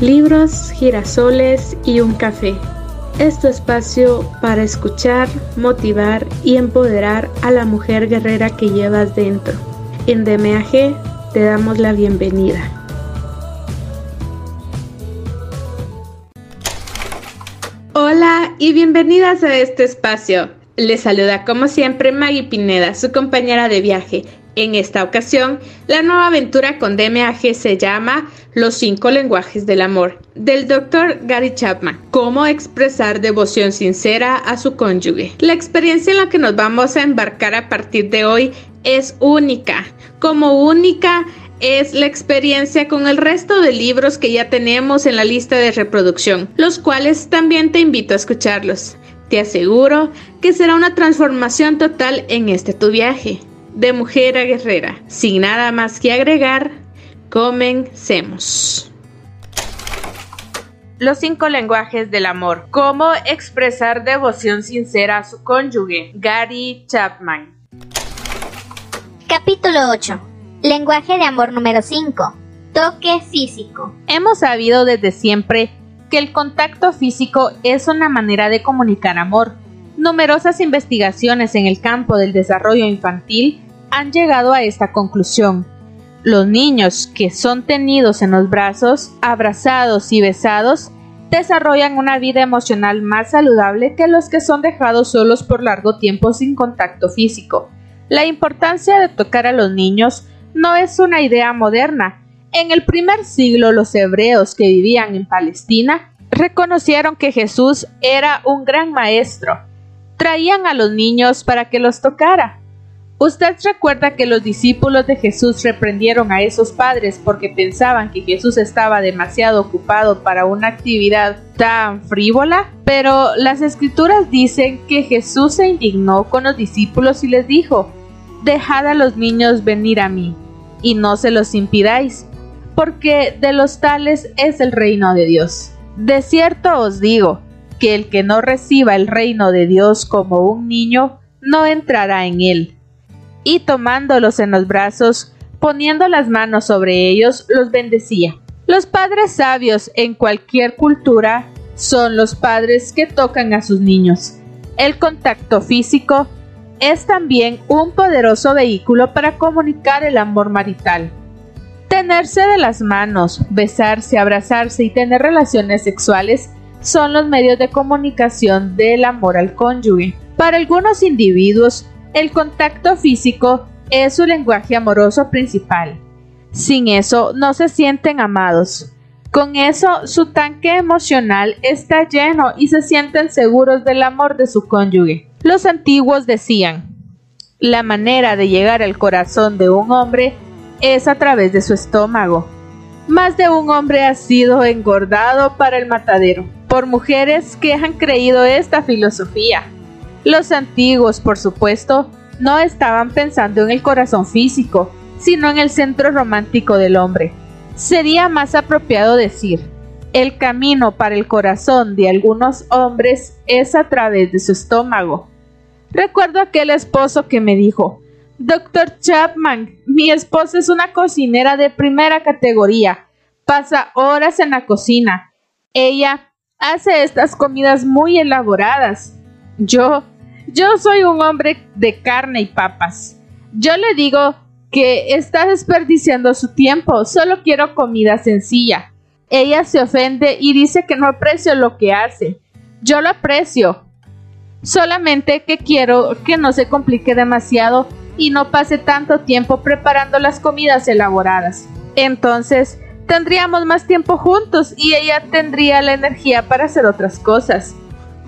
Libros, girasoles y un café. Es tu espacio para escuchar, motivar y empoderar a la mujer guerrera que llevas dentro. En DMAG te damos la bienvenida. Hola y bienvenidas a este espacio. Les saluda como siempre Maggie Pineda, su compañera de viaje. En esta ocasión, la nueva aventura con DMAG se llama Los cinco lenguajes del amor, del Dr. Gary Chapman. Cómo expresar devoción sincera a su cónyuge. La experiencia en la que nos vamos a embarcar a partir de hoy es única. Como única es la experiencia con el resto de libros que ya tenemos en la lista de reproducción, los cuales también te invito a escucharlos. Te aseguro que será una transformación total en este tu viaje de mujer a guerrera. Sin nada más que agregar, comencemos. Los cinco lenguajes del amor. Cómo expresar devoción sincera a su cónyuge. Gary Chapman. Capítulo 8. Lenguaje de amor número 5. Toque físico. Hemos sabido desde siempre que el contacto físico es una manera de comunicar amor. Numerosas investigaciones en el campo del desarrollo infantil han llegado a esta conclusión. Los niños que son tenidos en los brazos, abrazados y besados, desarrollan una vida emocional más saludable que los que son dejados solos por largo tiempo sin contacto físico. La importancia de tocar a los niños no es una idea moderna. En el primer siglo los hebreos que vivían en Palestina reconocieron que Jesús era un gran maestro. Traían a los niños para que los tocara. Usted recuerda que los discípulos de Jesús reprendieron a esos padres porque pensaban que Jesús estaba demasiado ocupado para una actividad tan frívola, pero las escrituras dicen que Jesús se indignó con los discípulos y les dijo, Dejad a los niños venir a mí, y no se los impidáis, porque de los tales es el reino de Dios. De cierto os digo, que el que no reciba el reino de Dios como un niño, no entrará en él y tomándolos en los brazos, poniendo las manos sobre ellos, los bendecía. Los padres sabios en cualquier cultura son los padres que tocan a sus niños. El contacto físico es también un poderoso vehículo para comunicar el amor marital. Tenerse de las manos, besarse, abrazarse y tener relaciones sexuales son los medios de comunicación del amor al cónyuge. Para algunos individuos, el contacto físico es su lenguaje amoroso principal. Sin eso no se sienten amados. Con eso su tanque emocional está lleno y se sienten seguros del amor de su cónyuge. Los antiguos decían, la manera de llegar al corazón de un hombre es a través de su estómago. Más de un hombre ha sido engordado para el matadero por mujeres que han creído esta filosofía. Los antiguos, por supuesto, no estaban pensando en el corazón físico, sino en el centro romántico del hombre. Sería más apropiado decir, el camino para el corazón de algunos hombres es a través de su estómago. Recuerdo aquel esposo que me dijo, Doctor Chapman, mi esposa es una cocinera de primera categoría. Pasa horas en la cocina. Ella hace estas comidas muy elaboradas. Yo, yo soy un hombre de carne y papas. Yo le digo que está desperdiciando su tiempo, solo quiero comida sencilla. Ella se ofende y dice que no aprecio lo que hace. Yo lo aprecio. Solamente que quiero que no se complique demasiado y no pase tanto tiempo preparando las comidas elaboradas. Entonces, tendríamos más tiempo juntos y ella tendría la energía para hacer otras cosas.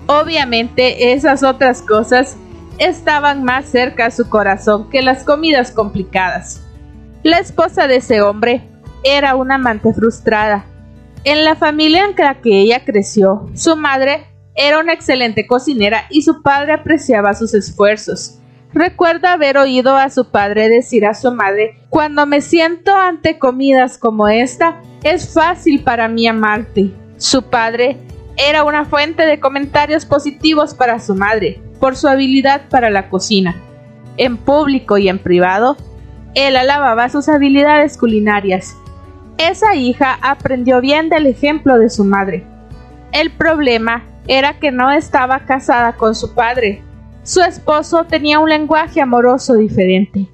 Obviamente esas otras cosas estaban más cerca a su corazón que las comidas complicadas. La esposa de ese hombre era una amante frustrada. En la familia en la que ella creció, su madre era una excelente cocinera y su padre apreciaba sus esfuerzos. Recuerda haber oído a su padre decir a su madre, cuando me siento ante comidas como esta, es fácil para mí amarte. Su padre era una fuente de comentarios positivos para su madre, por su habilidad para la cocina. En público y en privado, él alababa sus habilidades culinarias. Esa hija aprendió bien del ejemplo de su madre. El problema era que no estaba casada con su padre. Su esposo tenía un lenguaje amoroso diferente.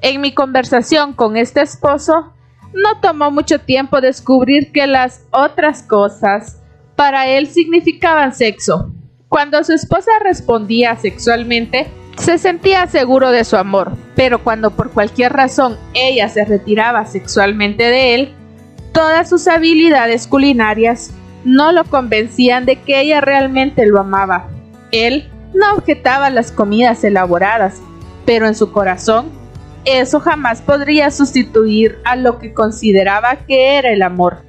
En mi conversación con este esposo, no tomó mucho tiempo descubrir que las otras cosas para él significaban sexo. Cuando su esposa respondía sexualmente, se sentía seguro de su amor, pero cuando por cualquier razón ella se retiraba sexualmente de él, todas sus habilidades culinarias no lo convencían de que ella realmente lo amaba. Él no objetaba las comidas elaboradas, pero en su corazón eso jamás podría sustituir a lo que consideraba que era el amor.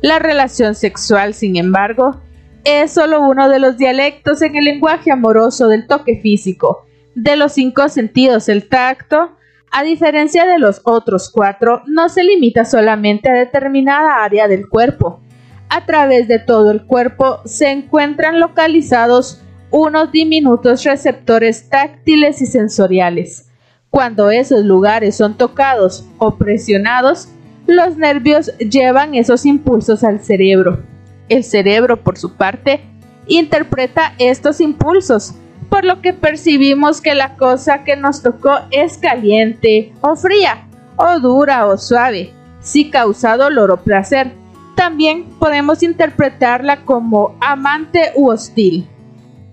La relación sexual, sin embargo, es solo uno de los dialectos en el lenguaje amoroso del toque físico, de los cinco sentidos, el tacto, a diferencia de los otros cuatro, no se limita solamente a determinada área del cuerpo. A través de todo el cuerpo se encuentran localizados unos diminutos receptores táctiles y sensoriales. Cuando esos lugares son tocados o presionados, los nervios llevan esos impulsos al cerebro. El cerebro, por su parte, interpreta estos impulsos, por lo que percibimos que la cosa que nos tocó es caliente o fría, o dura o suave, si causa dolor o placer. También podemos interpretarla como amante u hostil.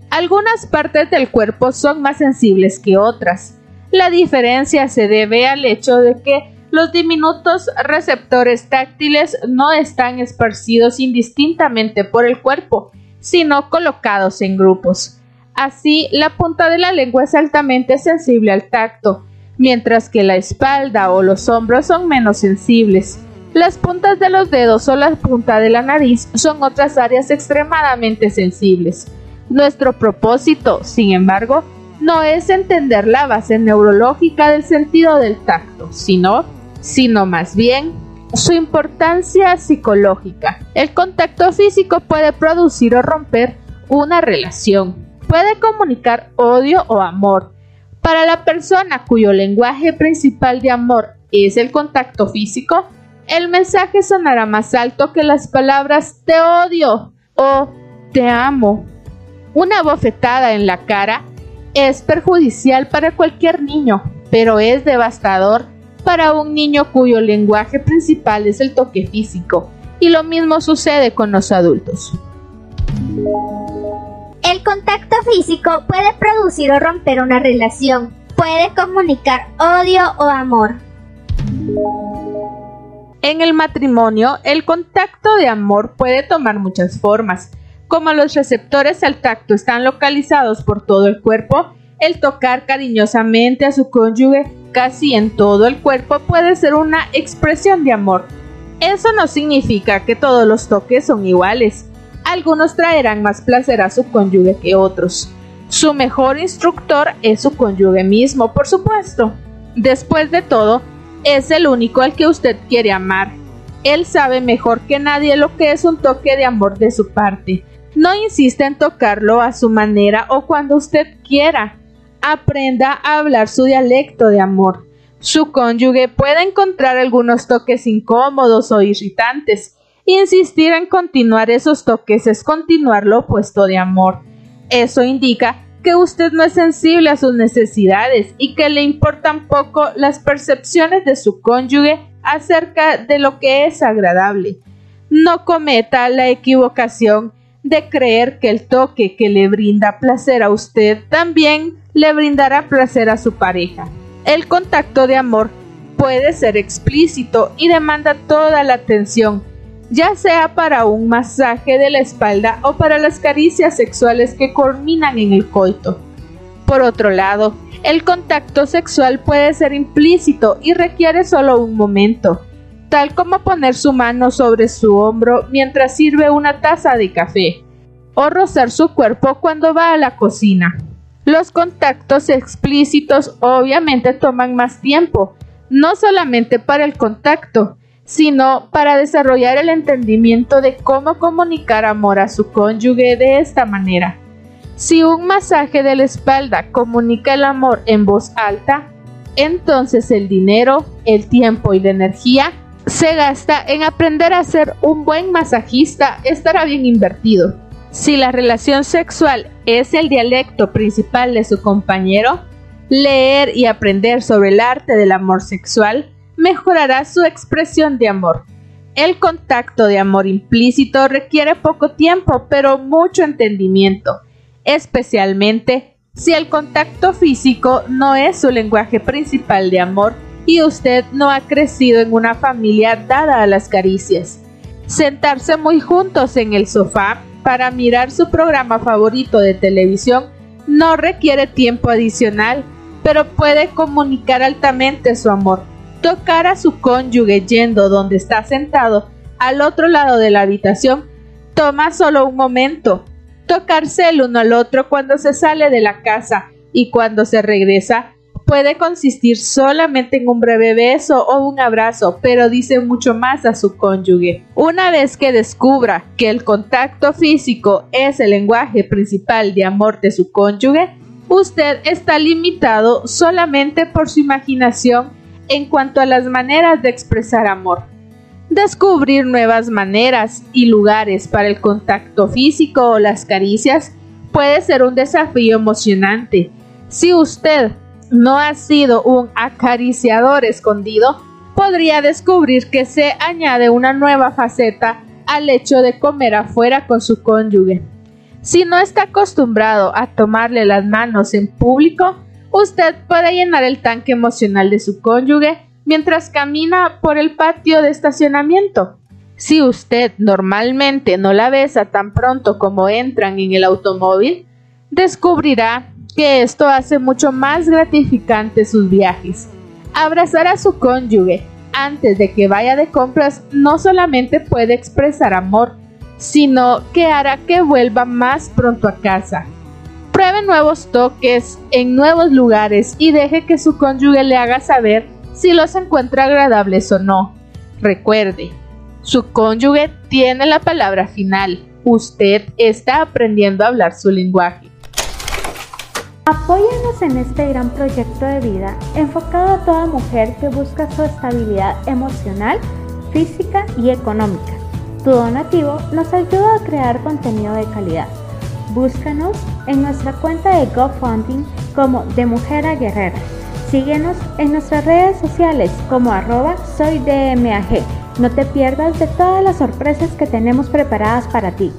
Algunas partes del cuerpo son más sensibles que otras. La diferencia se debe al hecho de que los diminutos receptores táctiles no están esparcidos indistintamente por el cuerpo, sino colocados en grupos. Así, la punta de la lengua es altamente sensible al tacto, mientras que la espalda o los hombros son menos sensibles. Las puntas de los dedos o la punta de la nariz son otras áreas extremadamente sensibles. Nuestro propósito, sin embargo, no es entender la base neurológica del sentido del tacto, sino sino más bien su importancia psicológica. El contacto físico puede producir o romper una relación, puede comunicar odio o amor. Para la persona cuyo lenguaje principal de amor es el contacto físico, el mensaje sonará más alto que las palabras te odio o te amo. Una bofetada en la cara es perjudicial para cualquier niño, pero es devastador para un niño cuyo lenguaje principal es el toque físico, y lo mismo sucede con los adultos. El contacto físico puede producir o romper una relación, puede comunicar odio o amor. En el matrimonio, el contacto de amor puede tomar muchas formas. Como los receptores al tacto están localizados por todo el cuerpo, el tocar cariñosamente a su cónyuge casi en todo el cuerpo puede ser una expresión de amor. Eso no significa que todos los toques son iguales. Algunos traerán más placer a su cónyuge que otros. Su mejor instructor es su cónyuge mismo, por supuesto. Después de todo, es el único al que usted quiere amar. Él sabe mejor que nadie lo que es un toque de amor de su parte. No insista en tocarlo a su manera o cuando usted quiera aprenda a hablar su dialecto de amor. Su cónyuge puede encontrar algunos toques incómodos o irritantes. Insistir en continuar esos toques es continuar lo opuesto de amor. Eso indica que usted no es sensible a sus necesidades y que le importan poco las percepciones de su cónyuge acerca de lo que es agradable. No cometa la equivocación de creer que el toque que le brinda placer a usted también le brindará placer a su pareja. El contacto de amor puede ser explícito y demanda toda la atención, ya sea para un masaje de la espalda o para las caricias sexuales que culminan en el coito. Por otro lado, el contacto sexual puede ser implícito y requiere solo un momento. Tal como poner su mano sobre su hombro mientras sirve una taza de café, o rozar su cuerpo cuando va a la cocina. Los contactos explícitos obviamente toman más tiempo, no solamente para el contacto, sino para desarrollar el entendimiento de cómo comunicar amor a su cónyuge de esta manera. Si un masaje de la espalda comunica el amor en voz alta, entonces el dinero, el tiempo y la energía se gasta en aprender a ser un buen masajista estará bien invertido. Si la relación sexual es el dialecto principal de su compañero, leer y aprender sobre el arte del amor sexual mejorará su expresión de amor. El contacto de amor implícito requiere poco tiempo, pero mucho entendimiento, especialmente si el contacto físico no es su lenguaje principal de amor y usted no ha crecido en una familia dada a las caricias. Sentarse muy juntos en el sofá para mirar su programa favorito de televisión no requiere tiempo adicional, pero puede comunicar altamente su amor. Tocar a su cónyuge yendo donde está sentado al otro lado de la habitación toma solo un momento. Tocarse el uno al otro cuando se sale de la casa y cuando se regresa puede consistir solamente en un breve beso o un abrazo, pero dice mucho más a su cónyuge. Una vez que descubra que el contacto físico es el lenguaje principal de amor de su cónyuge, usted está limitado solamente por su imaginación en cuanto a las maneras de expresar amor. Descubrir nuevas maneras y lugares para el contacto físico o las caricias puede ser un desafío emocionante. Si usted no ha sido un acariciador escondido, podría descubrir que se añade una nueva faceta al hecho de comer afuera con su cónyuge. Si no está acostumbrado a tomarle las manos en público, usted puede llenar el tanque emocional de su cónyuge mientras camina por el patio de estacionamiento. Si usted normalmente no la besa tan pronto como entran en el automóvil, descubrirá que esto hace mucho más gratificante sus viajes. Abrazar a su cónyuge antes de que vaya de compras no solamente puede expresar amor, sino que hará que vuelva más pronto a casa. Pruebe nuevos toques en nuevos lugares y deje que su cónyuge le haga saber si los encuentra agradables o no. Recuerde, su cónyuge tiene la palabra final. Usted está aprendiendo a hablar su lenguaje. Apóyanos en este gran proyecto de vida enfocado a toda mujer que busca su estabilidad emocional, física y económica. Tu donativo nos ayuda a crear contenido de calidad. Búscanos en nuestra cuenta de GoFundMe como De Mujer a Guerrera. Síguenos en nuestras redes sociales como arroba soydmag. No te pierdas de todas las sorpresas que tenemos preparadas para ti.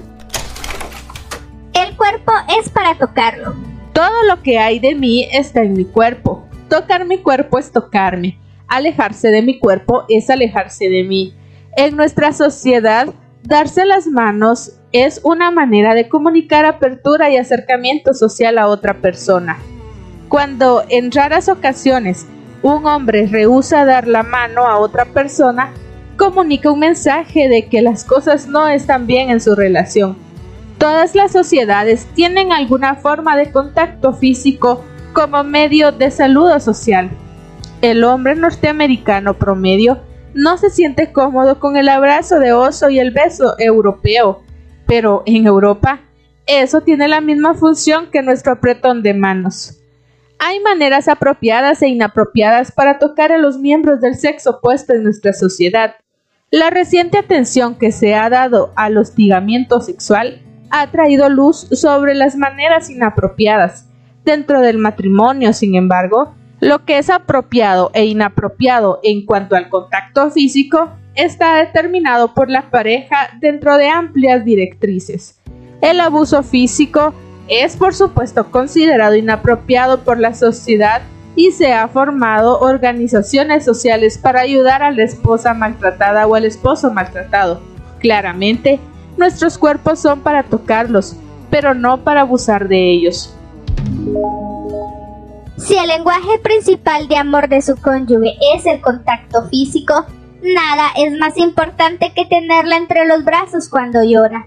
El cuerpo es para tocarlo. Todo lo que hay de mí está en mi cuerpo. Tocar mi cuerpo es tocarme. Alejarse de mi cuerpo es alejarse de mí. En nuestra sociedad, darse las manos es una manera de comunicar apertura y acercamiento social a otra persona. Cuando en raras ocasiones un hombre rehúsa dar la mano a otra persona, comunica un mensaje de que las cosas no están bien en su relación Todas las sociedades tienen alguna forma de contacto físico como medio de saludo social. El hombre norteamericano promedio no se siente cómodo con el abrazo de oso y el beso europeo, pero en Europa eso tiene la misma función que nuestro apretón de manos. Hay maneras apropiadas e inapropiadas para tocar a los miembros del sexo opuesto en nuestra sociedad. La reciente atención que se ha dado al hostigamiento sexual ha traído luz sobre las maneras inapropiadas. Dentro del matrimonio, sin embargo, lo que es apropiado e inapropiado en cuanto al contacto físico está determinado por la pareja dentro de amplias directrices. El abuso físico es por supuesto considerado inapropiado por la sociedad y se ha formado organizaciones sociales para ayudar a la esposa maltratada o al esposo maltratado. Claramente, Nuestros cuerpos son para tocarlos, pero no para abusar de ellos. Si el lenguaje principal de amor de su cónyuge es el contacto físico, Nada es más importante que tenerla entre los brazos cuando llora.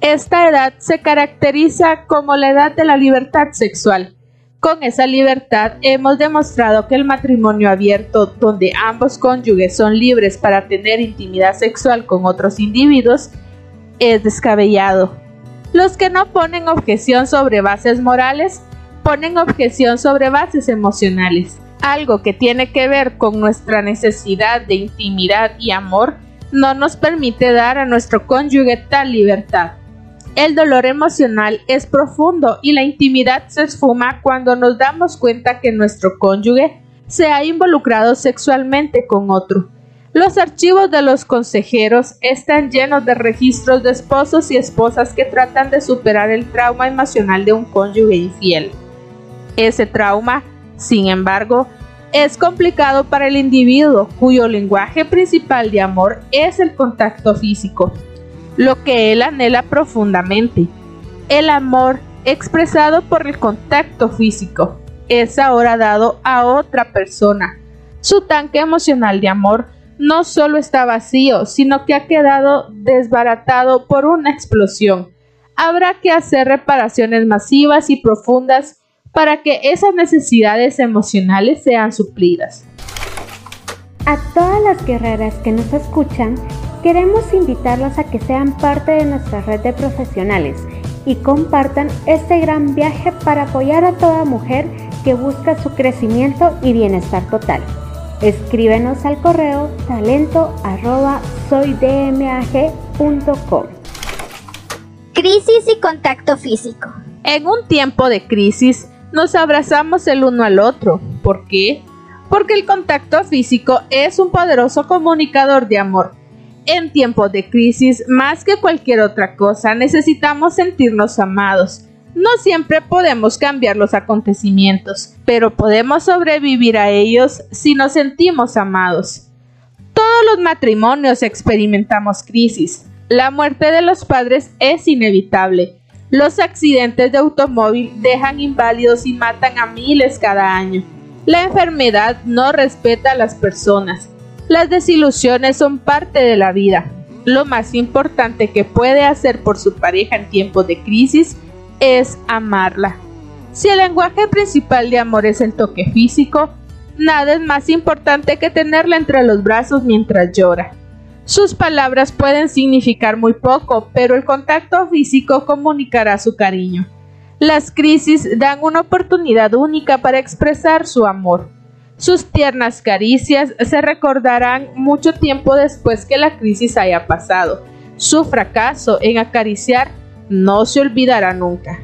Esta edad se caracteriza como la edad de la libertad sexual. Con esa libertad hemos demostrado que el matrimonio abierto, donde ambos cónyuges son libres para tener intimidad sexual con otros individuos, es descabellado. Los que no ponen objeción sobre bases morales, ponen objeción sobre bases emocionales. Algo que tiene que ver con nuestra necesidad de intimidad y amor no nos permite dar a nuestro cónyuge tal libertad. El dolor emocional es profundo y la intimidad se esfuma cuando nos damos cuenta que nuestro cónyuge se ha involucrado sexualmente con otro. Los archivos de los consejeros están llenos de registros de esposos y esposas que tratan de superar el trauma emocional de un cónyuge infiel. Ese trauma, sin embargo, es complicado para el individuo cuyo lenguaje principal de amor es el contacto físico lo que él anhela profundamente. El amor expresado por el contacto físico es ahora dado a otra persona. Su tanque emocional de amor no solo está vacío, sino que ha quedado desbaratado por una explosión. Habrá que hacer reparaciones masivas y profundas para que esas necesidades emocionales sean suplidas. A todas las guerreras que nos escuchan, Queremos invitarlos a que sean parte de nuestra red de profesionales y compartan este gran viaje para apoyar a toda mujer que busca su crecimiento y bienestar total. Escríbenos al correo talento Crisis y contacto físico. En un tiempo de crisis nos abrazamos el uno al otro. ¿Por qué? Porque el contacto físico es un poderoso comunicador de amor en tiempos de crisis, más que cualquier otra cosa, necesitamos sentirnos amados. No siempre podemos cambiar los acontecimientos, pero podemos sobrevivir a ellos si nos sentimos amados. Todos los matrimonios experimentamos crisis. La muerte de los padres es inevitable. Los accidentes de automóvil dejan inválidos y matan a miles cada año. La enfermedad no respeta a las personas. Las desilusiones son parte de la vida. Lo más importante que puede hacer por su pareja en tiempos de crisis es amarla. Si el lenguaje principal de amor es el toque físico, nada es más importante que tenerla entre los brazos mientras llora. Sus palabras pueden significar muy poco, pero el contacto físico comunicará su cariño. Las crisis dan una oportunidad única para expresar su amor. Sus tiernas caricias se recordarán mucho tiempo después que la crisis haya pasado. Su fracaso en acariciar no se olvidará nunca.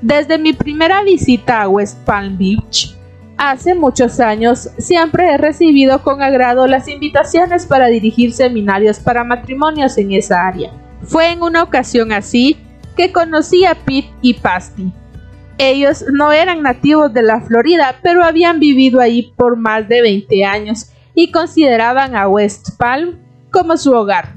Desde mi primera visita a West Palm Beach, hace muchos años, siempre he recibido con agrado las invitaciones para dirigir seminarios para matrimonios en esa área. Fue en una ocasión así que conocí a Pete y Pasty, ellos no eran nativos de la Florida, pero habían vivido allí por más de 20 años y consideraban a West Palm como su hogar.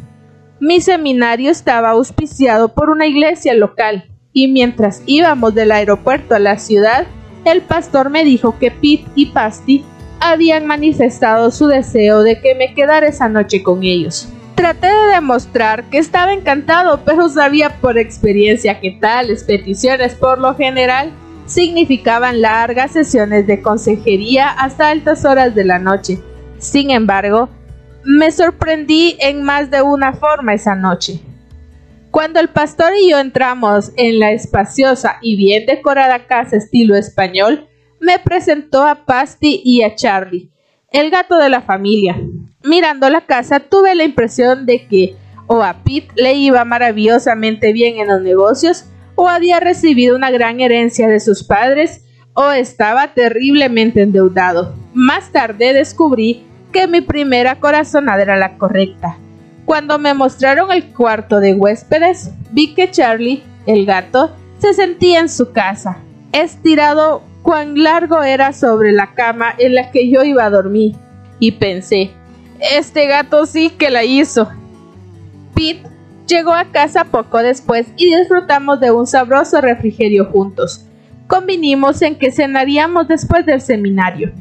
Mi seminario estaba auspiciado por una iglesia local y mientras íbamos del aeropuerto a la ciudad, el pastor me dijo que Pete y Pasty habían manifestado su deseo de que me quedara esa noche con ellos. Traté de demostrar que estaba encantado, pero sabía por experiencia que tales peticiones por lo general significaban largas sesiones de consejería hasta altas horas de la noche. Sin embargo, me sorprendí en más de una forma esa noche. Cuando el pastor y yo entramos en la espaciosa y bien decorada casa estilo español, me presentó a Pasty y a Charlie, el gato de la familia. Mirando la casa tuve la impresión de que o a Pete le iba maravillosamente bien en los negocios, o había recibido una gran herencia de sus padres, o estaba terriblemente endeudado. Más tarde descubrí que mi primera corazonada era la correcta. Cuando me mostraron el cuarto de huéspedes, vi que Charlie, el gato, se sentía en su casa, estirado cuán largo era sobre la cama en la que yo iba a dormir, y pensé, este gato sí que la hizo. Pete llegó a casa poco después y disfrutamos de un sabroso refrigerio juntos. Convinimos en que cenaríamos después del seminario.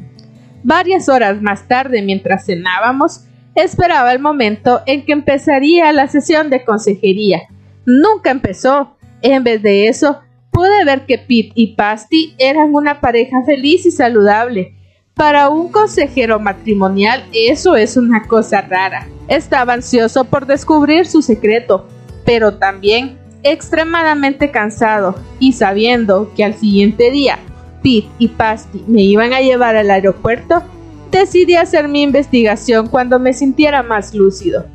Varias horas más tarde, mientras cenábamos, esperaba el momento en que empezaría la sesión de consejería. Nunca empezó. En vez de eso, pude ver que Pete y Pasty eran una pareja feliz y saludable. Para un consejero matrimonial eso es una cosa rara. Estaba ansioso por descubrir su secreto, pero también extremadamente cansado y sabiendo que al siguiente día Pete y Pasty me iban a llevar al aeropuerto, decidí hacer mi investigación cuando me sintiera más lúcido.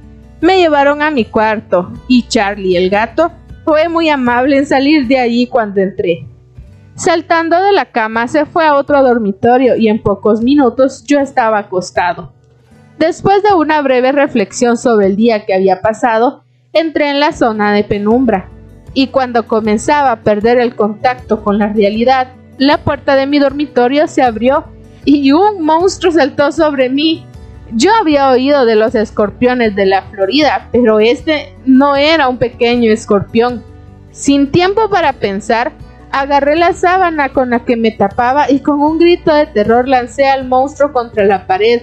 Me llevaron a mi cuarto y Charlie el gato fue muy amable en salir de allí cuando entré. Saltando de la cama se fue a otro dormitorio y en pocos minutos yo estaba acostado. Después de una breve reflexión sobre el día que había pasado, entré en la zona de penumbra y cuando comenzaba a perder el contacto con la realidad, la puerta de mi dormitorio se abrió y un monstruo saltó sobre mí. Yo había oído de los escorpiones de la Florida, pero este no era un pequeño escorpión. Sin tiempo para pensar, agarré la sábana con la que me tapaba y con un grito de terror lancé al monstruo contra la pared.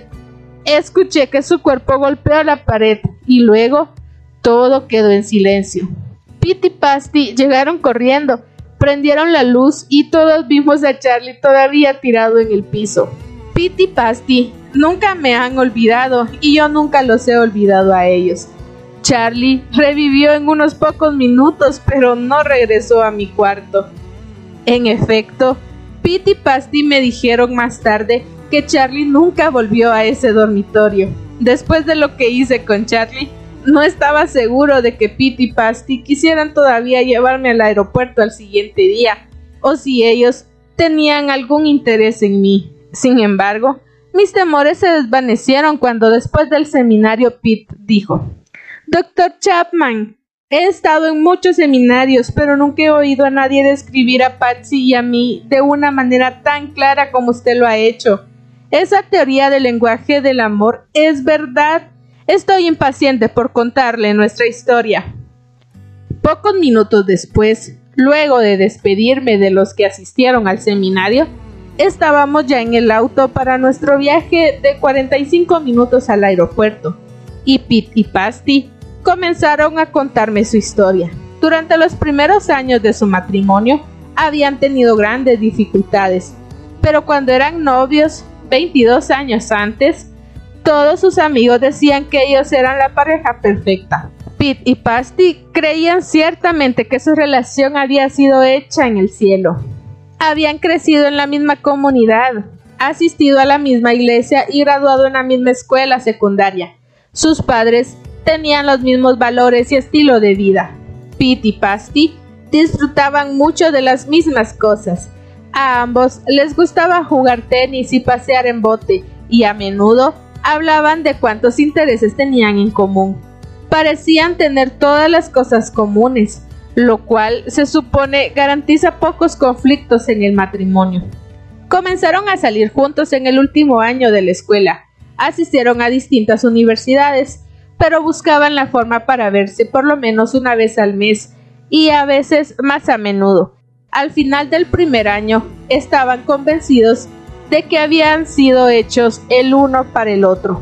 Escuché que su cuerpo golpeó la pared y luego todo quedó en silencio. Pete Pasty llegaron corriendo Prendieron la luz y todos vimos a Charlie todavía tirado en el piso. Pete Pasty nunca me han olvidado y yo nunca los he olvidado a ellos. Charlie revivió en unos pocos minutos, pero no regresó a mi cuarto. En efecto, Pete y Pasty me dijeron más tarde que Charlie nunca volvió a ese dormitorio. Después de lo que hice con Charlie, no estaba seguro de que Pete y Pasty quisieran todavía llevarme al aeropuerto al siguiente día, o si ellos tenían algún interés en mí. Sin embargo, mis temores se desvanecieron cuando después del seminario Pete dijo Doctor Chapman, he estado en muchos seminarios, pero nunca he oído a nadie describir a Patsy y a mí de una manera tan clara como usted lo ha hecho. Esa teoría del lenguaje del amor es verdad Estoy impaciente por contarle nuestra historia. Pocos minutos después, luego de despedirme de los que asistieron al seminario, estábamos ya en el auto para nuestro viaje de 45 minutos al aeropuerto, y Pete y Pasty comenzaron a contarme su historia. Durante los primeros años de su matrimonio habían tenido grandes dificultades, pero cuando eran novios, 22 años antes, todos sus amigos decían que ellos eran la pareja perfecta. Pete y Pasty creían ciertamente que su relación había sido hecha en el cielo. Habían crecido en la misma comunidad, asistido a la misma iglesia y graduado en la misma escuela secundaria. Sus padres tenían los mismos valores y estilo de vida. Pete y Pasty disfrutaban mucho de las mismas cosas. A ambos les gustaba jugar tenis y pasear en bote, y a menudo hablaban de cuántos intereses tenían en común. Parecían tener todas las cosas comunes, lo cual se supone garantiza pocos conflictos en el matrimonio. Comenzaron a salir juntos en el último año de la escuela, asistieron a distintas universidades, pero buscaban la forma para verse por lo menos una vez al mes y a veces más a menudo. Al final del primer año estaban convencidos de que habían sido hechos el uno para el otro.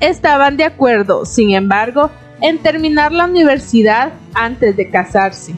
Estaban de acuerdo, sin embargo, en terminar la universidad antes de casarse.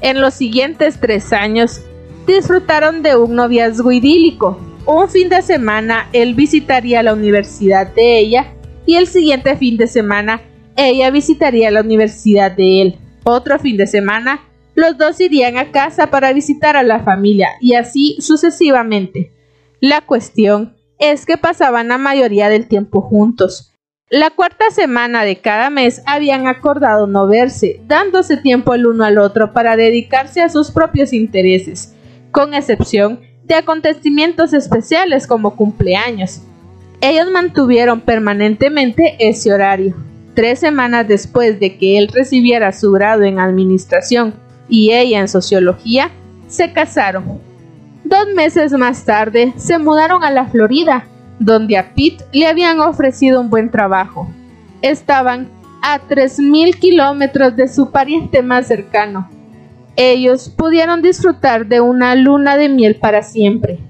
En los siguientes tres años, disfrutaron de un noviazgo idílico. Un fin de semana él visitaría la universidad de ella y el siguiente fin de semana ella visitaría la universidad de él. Otro fin de semana, los dos irían a casa para visitar a la familia y así sucesivamente. La cuestión es que pasaban la mayoría del tiempo juntos. La cuarta semana de cada mes habían acordado no verse, dándose tiempo el uno al otro para dedicarse a sus propios intereses, con excepción de acontecimientos especiales como cumpleaños. Ellos mantuvieron permanentemente ese horario. Tres semanas después de que él recibiera su grado en administración y ella en sociología, se casaron Dos meses más tarde se mudaron a la Florida, donde a Pete le habían ofrecido un buen trabajo. Estaban a 3.000 kilómetros de su pariente más cercano. Ellos pudieron disfrutar de una luna de miel para siempre.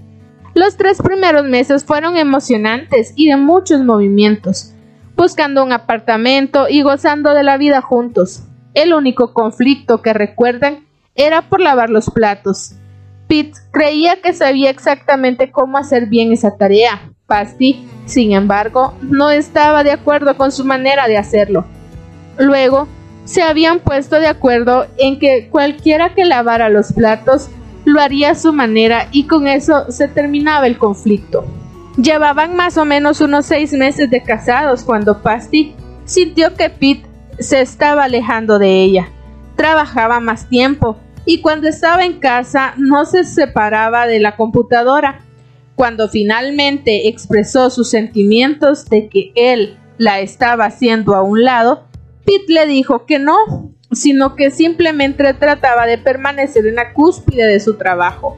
Los tres primeros meses fueron emocionantes y de muchos movimientos, buscando un apartamento y gozando de la vida juntos. El único conflicto que recuerdan era por lavar los platos. Pete creía que sabía exactamente cómo hacer bien esa tarea. Pasty, sin embargo, no estaba de acuerdo con su manera de hacerlo. Luego, se habían puesto de acuerdo en que cualquiera que lavara los platos lo haría a su manera y con eso se terminaba el conflicto. Llevaban más o menos unos seis meses de casados cuando Pasty sintió que Pete se estaba alejando de ella. Trabajaba más tiempo y cuando estaba en casa no se separaba de la computadora. Cuando finalmente expresó sus sentimientos de que él la estaba haciendo a un lado, Pete le dijo que no, sino que simplemente trataba de permanecer en la cúspide de su trabajo.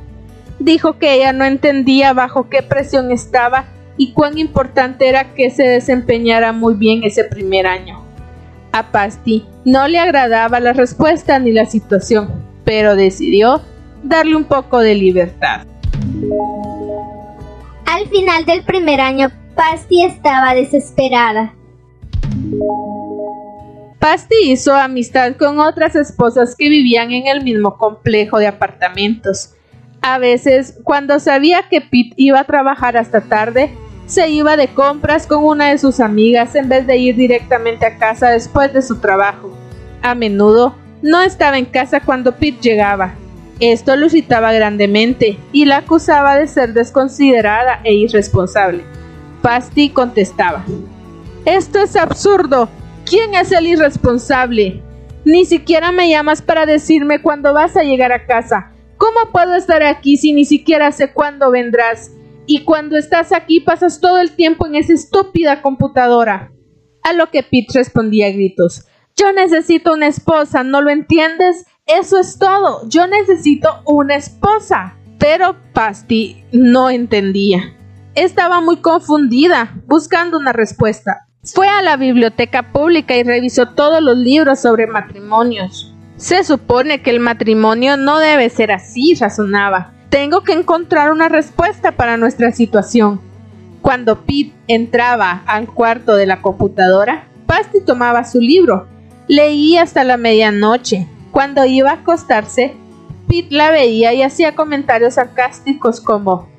Dijo que ella no entendía bajo qué presión estaba y cuán importante era que se desempeñara muy bien ese primer año. A Pasti no le agradaba la respuesta ni la situación, pero decidió darle un poco de libertad. Al final del primer año, Pasti estaba desesperada. Pasti hizo amistad con otras esposas que vivían en el mismo complejo de apartamentos. A veces, cuando sabía que Pete iba a trabajar hasta tarde, se iba de compras con una de sus amigas en vez de ir directamente a casa después de su trabajo. A menudo, no estaba en casa cuando Pete llegaba. Esto lo irritaba grandemente y la acusaba de ser desconsiderada e irresponsable. Pasti contestaba: Esto es absurdo. ¿Quién es el irresponsable? Ni siquiera me llamas para decirme cuándo vas a llegar a casa. ¿Cómo puedo estar aquí si ni siquiera sé cuándo vendrás? Y cuando estás aquí pasas todo el tiempo en esa estúpida computadora. A lo que Pete respondía a gritos. Yo necesito una esposa, ¿no lo entiendes? Eso es todo. Yo necesito una esposa. Pero Pasti no entendía. Estaba muy confundida, buscando una respuesta. Fue a la biblioteca pública y revisó todos los libros sobre matrimonios. Se supone que el matrimonio no debe ser así, razonaba. Tengo que encontrar una respuesta para nuestra situación. Cuando Pete entraba al cuarto de la computadora, Pasti tomaba su libro. Leía hasta la medianoche. Cuando iba a acostarse, Pete la veía y hacía comentarios sarcásticos como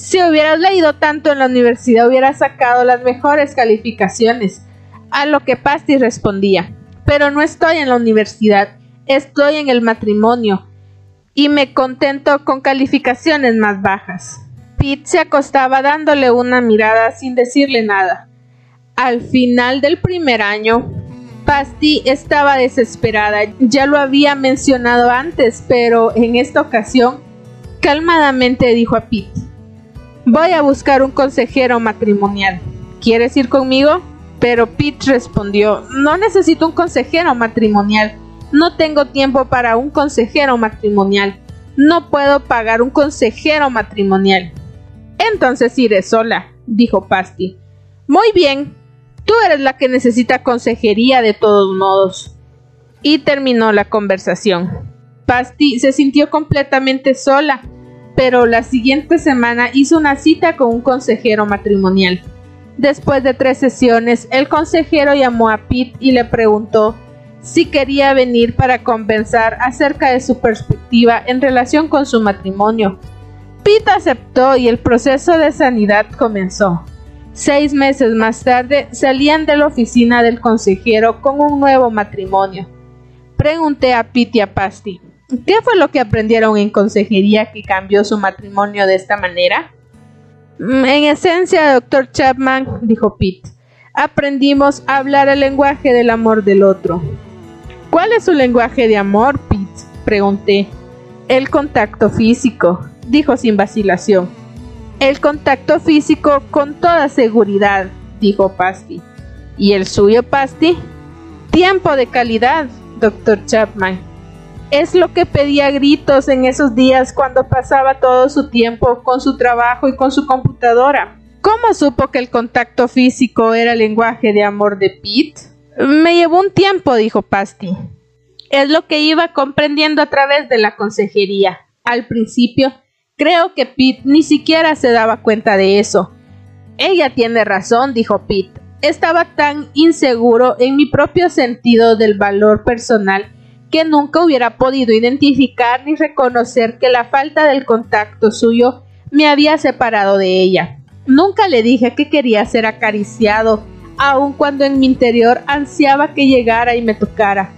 si hubieras leído tanto en la universidad hubieras sacado las mejores calificaciones. A lo que Pasti respondía, pero no estoy en la universidad, estoy en el matrimonio y me contento con calificaciones más bajas. Pete se acostaba dándole una mirada sin decirle nada. Al final del primer año, Pasti estaba desesperada. Ya lo había mencionado antes, pero en esta ocasión calmadamente dijo a Pete Voy a buscar un consejero matrimonial. ¿Quieres ir conmigo? Pero Pete respondió, no necesito un consejero matrimonial. No tengo tiempo para un consejero matrimonial. No puedo pagar un consejero matrimonial. Entonces iré sola, dijo Pasti. Muy bien, tú eres la que necesita consejería de todos modos. Y terminó la conversación. Pasti se sintió completamente sola pero la siguiente semana hizo una cita con un consejero matrimonial. Después de tres sesiones, el consejero llamó a Pete y le preguntó si quería venir para conversar acerca de su perspectiva en relación con su matrimonio. Pete aceptó y el proceso de sanidad comenzó. Seis meses más tarde salían de la oficina del consejero con un nuevo matrimonio. Pregunté a Pete y a Pasti, ¿Qué fue lo que aprendieron en consejería que cambió su matrimonio de esta manera? Mm, en esencia, doctor Chapman, dijo Pete, aprendimos a hablar el lenguaje del amor del otro. ¿Cuál es su lenguaje de amor, Pete? Pregunté. El contacto físico, dijo sin vacilación. El contacto físico con toda seguridad, dijo Pasti. ¿Y el suyo, Pasti? Tiempo de calidad, doctor Chapman. Es lo que pedía gritos en esos días cuando pasaba todo su tiempo con su trabajo y con su computadora. ¿Cómo supo que el contacto físico era el lenguaje de amor de Pete? Me llevó un tiempo, dijo Pasti. Es lo que iba comprendiendo a través de la consejería. Al principio, Creo que Pete ni siquiera se daba cuenta de eso. Ella tiene razón, dijo Pete. Estaba tan inseguro en mi propio sentido del valor personal que nunca hubiera podido identificar ni reconocer que la falta del contacto suyo me había separado de ella. Nunca le dije que quería ser acariciado, aun cuando en mi interior ansiaba que llegara y me tocara.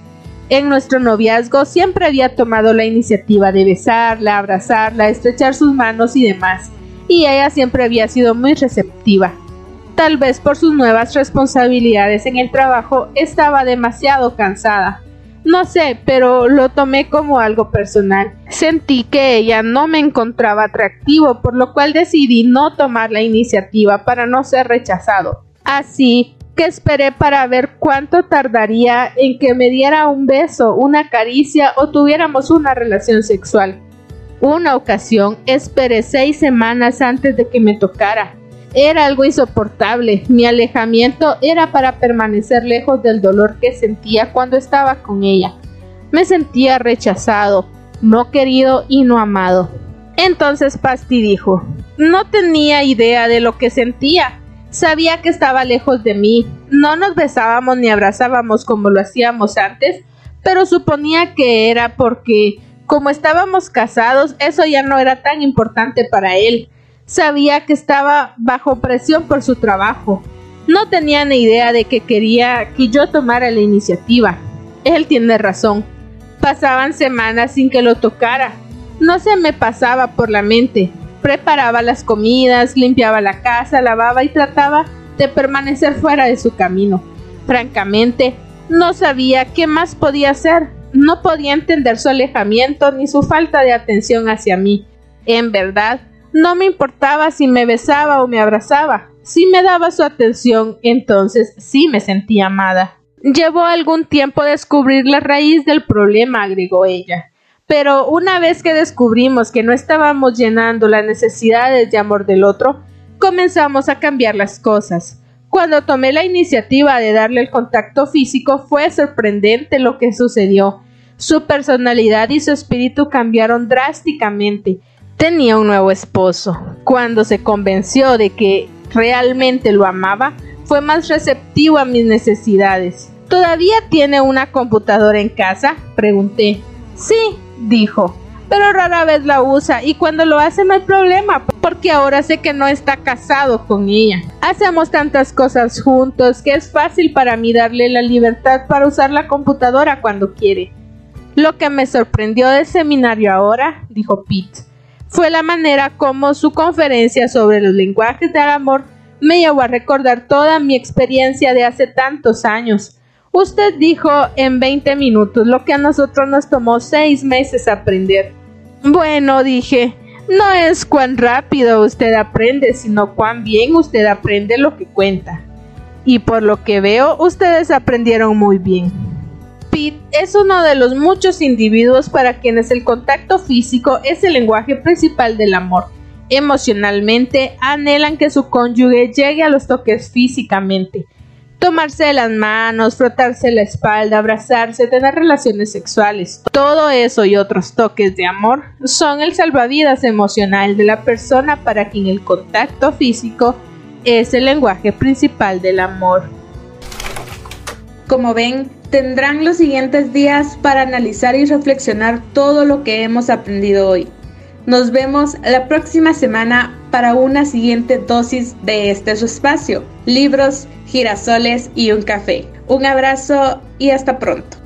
En nuestro noviazgo siempre había tomado la iniciativa de besarla, abrazarla, estrechar sus manos y demás, y ella siempre había sido muy receptiva. Tal vez por sus nuevas responsabilidades en el trabajo estaba demasiado cansada. No sé, pero lo tomé como algo personal. Sentí que ella no me encontraba atractivo, por lo cual decidí no tomar la iniciativa para no ser rechazado. Así esperé para ver cuánto tardaría en que me diera un beso, una caricia o tuviéramos una relación sexual. Una ocasión esperé seis semanas antes de que me tocara. Era algo insoportable. Mi alejamiento era para permanecer lejos del dolor que sentía cuando estaba con ella. Me sentía rechazado, no querido y no amado. Entonces Pasti dijo, no tenía idea de lo que sentía. Sabía que estaba lejos de mí. No nos besábamos ni abrazábamos como lo hacíamos antes, pero suponía que era porque, como estábamos casados, eso ya no era tan importante para él. Sabía que estaba bajo presión por su trabajo. No tenía ni idea de que quería que yo tomara la iniciativa. Él tiene razón. Pasaban semanas sin que lo tocara. No se me pasaba por la mente. Preparaba las comidas, limpiaba la casa, lavaba y trataba de permanecer fuera de su camino. Francamente, no sabía qué más podía hacer. No podía entender su alejamiento ni su falta de atención hacia mí. En verdad, no me importaba si me besaba o me abrazaba. Si me daba su atención, entonces sí me sentía amada. Llevó algún tiempo descubrir la raíz del problema, agregó ella. Pero una vez que descubrimos que no estábamos llenando las necesidades de amor del otro, comenzamos a cambiar las cosas. Cuando tomé la iniciativa de darle el contacto físico fue sorprendente lo que sucedió. Su personalidad y su espíritu cambiaron drásticamente. Tenía un nuevo esposo. Cuando se convenció de que realmente lo amaba, fue más receptivo a mis necesidades. ¿Todavía tiene una computadora en casa? Pregunté. Sí, dijo, pero rara vez la usa y cuando lo hace no hay problema porque ahora sé que no está casado con ella. Hacemos tantas cosas juntos que es fácil para mí darle la libertad para usar la computadora cuando quiere. Lo que me sorprendió del seminario ahora, dijo Pete, fue la manera como su conferencia sobre los lenguajes del amor me llevó a recordar toda mi experiencia de hace tantos años Usted dijo en 20 minutos lo que a nosotros nos tomó 6 meses aprender. Bueno, dije, no es cuán rápido usted aprende, sino cuán bien usted aprende lo que cuenta. Y por lo que veo, ustedes aprendieron muy bien. Pete es uno de los muchos individuos para quienes el contacto físico es el lenguaje principal del amor. Emocionalmente anhelan que su cónyuge llegue a los toques físicamente tomarse las manos, frotarse la espalda, abrazarse, tener relaciones sexuales. Todo eso y otros toques de amor son el salvavidas emocional de la persona para quien el contacto físico es el lenguaje principal del amor. Como ven, tendrán los siguientes días para analizar y reflexionar todo lo que hemos aprendido hoy. Nos vemos la próxima semana para una siguiente dosis de este su espacio, libros, girasoles y un café. Un abrazo y hasta pronto.